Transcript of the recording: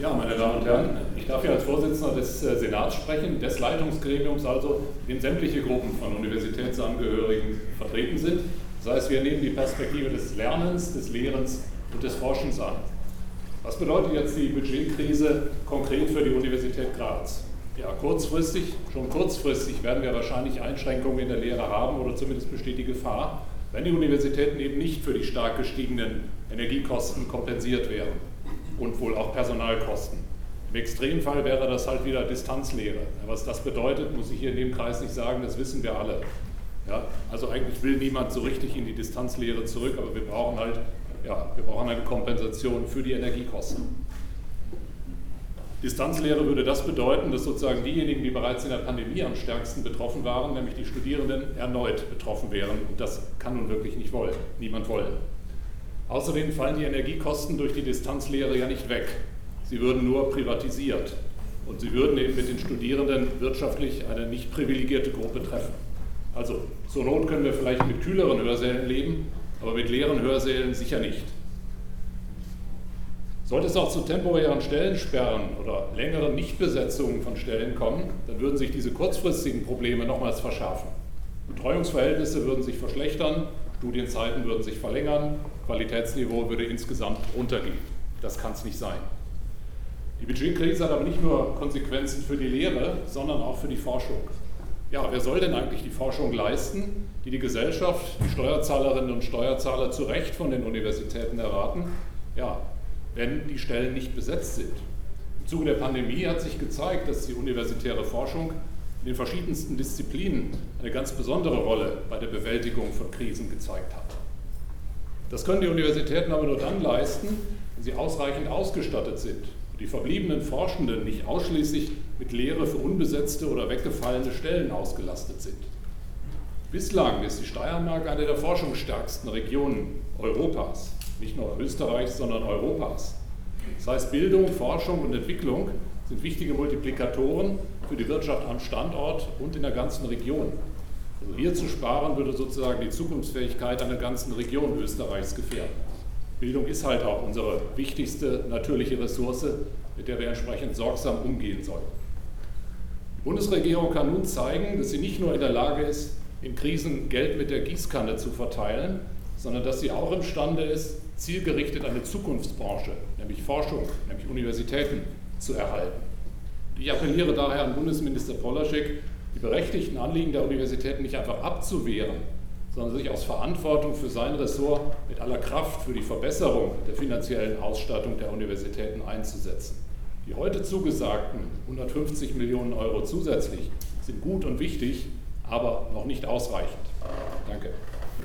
Ja, meine Damen und Herren, ich darf hier als Vorsitzender des äh, Senats sprechen, des Leitungsgremiums also, in sämtliche Gruppen von Universitätsangehörigen vertreten sind. Das heißt, wir nehmen die Perspektive des Lernens, des Lehrens und des Forschens an. Was bedeutet jetzt die Budgetkrise konkret für die Universität Graz? Ja, kurzfristig, schon kurzfristig werden wir wahrscheinlich Einschränkungen in der Lehre haben oder zumindest besteht die Gefahr, wenn die Universitäten eben nicht für die stark gestiegenen Energiekosten kompensiert werden und wohl auch Personalkosten. Im Extremfall wäre das halt wieder Distanzlehre. Was das bedeutet, muss ich hier in dem Kreis nicht sagen, das wissen wir alle. Ja, also eigentlich will niemand so richtig in die Distanzlehre zurück, aber wir brauchen halt ja, wir brauchen eine Kompensation für die Energiekosten. Distanzlehre würde das bedeuten, dass sozusagen diejenigen, die bereits in der Pandemie am stärksten betroffen waren, nämlich die Studierenden, erneut betroffen wären. Und das kann nun wirklich nicht wollen, niemand wollen. Außerdem fallen die Energiekosten durch die Distanzlehre ja nicht weg. Sie würden nur privatisiert. Und sie würden eben mit den Studierenden wirtschaftlich eine nicht privilegierte Gruppe treffen. Also zur Not können wir vielleicht mit kühleren Hörsälen leben, aber mit leeren Hörsälen sicher nicht. Sollte es auch zu temporären Stellensperren oder längeren Nichtbesetzungen von Stellen kommen, dann würden sich diese kurzfristigen Probleme nochmals verschärfen. Betreuungsverhältnisse würden sich verschlechtern, Studienzeiten würden sich verlängern, Qualitätsniveau würde insgesamt runtergehen. Das kann es nicht sein. Die Budgetkrise hat aber nicht nur Konsequenzen für die Lehre, sondern auch für die Forschung ja, wer soll denn eigentlich die Forschung leisten, die die Gesellschaft, die Steuerzahlerinnen und Steuerzahler zu Recht von den Universitäten erwarten, ja, wenn die Stellen nicht besetzt sind? Im Zuge der Pandemie hat sich gezeigt, dass die universitäre Forschung in den verschiedensten Disziplinen eine ganz besondere Rolle bei der Bewältigung von Krisen gezeigt hat. Das können die Universitäten aber nur dann leisten, wenn sie ausreichend ausgestattet sind und die verbliebenen Forschenden nicht ausschließlich mit Lehre für unbesetzte oder weggefallene Stellen ausgelastet sind. Bislang ist die Steiermark eine der forschungsstärksten Regionen Europas, nicht nur Österreichs, sondern Europas. Das heißt, Bildung, Forschung und Entwicklung sind wichtige Multiplikatoren für die Wirtschaft am Standort und in der ganzen Region. Also hier zu sparen würde sozusagen die Zukunftsfähigkeit einer ganzen Region Österreichs gefährden. Bildung ist halt auch unsere wichtigste natürliche Ressource, mit der wir entsprechend sorgsam umgehen sollten. Die Bundesregierung kann nun zeigen, dass sie nicht nur in der Lage ist, in Krisen Geld mit der Gießkanne zu verteilen, sondern dass sie auch imstande ist, zielgerichtet eine Zukunftsbranche, nämlich Forschung, nämlich Universitäten, zu erhalten. Ich appelliere daher an Bundesminister Polaschek, die berechtigten Anliegen der Universitäten nicht einfach abzuwehren, sondern sich aus Verantwortung für sein Ressort mit aller Kraft für die Verbesserung der finanziellen Ausstattung der Universitäten einzusetzen. Die heute zugesagten 150 Millionen Euro zusätzlich sind gut und wichtig, aber noch nicht ausreichend. Danke.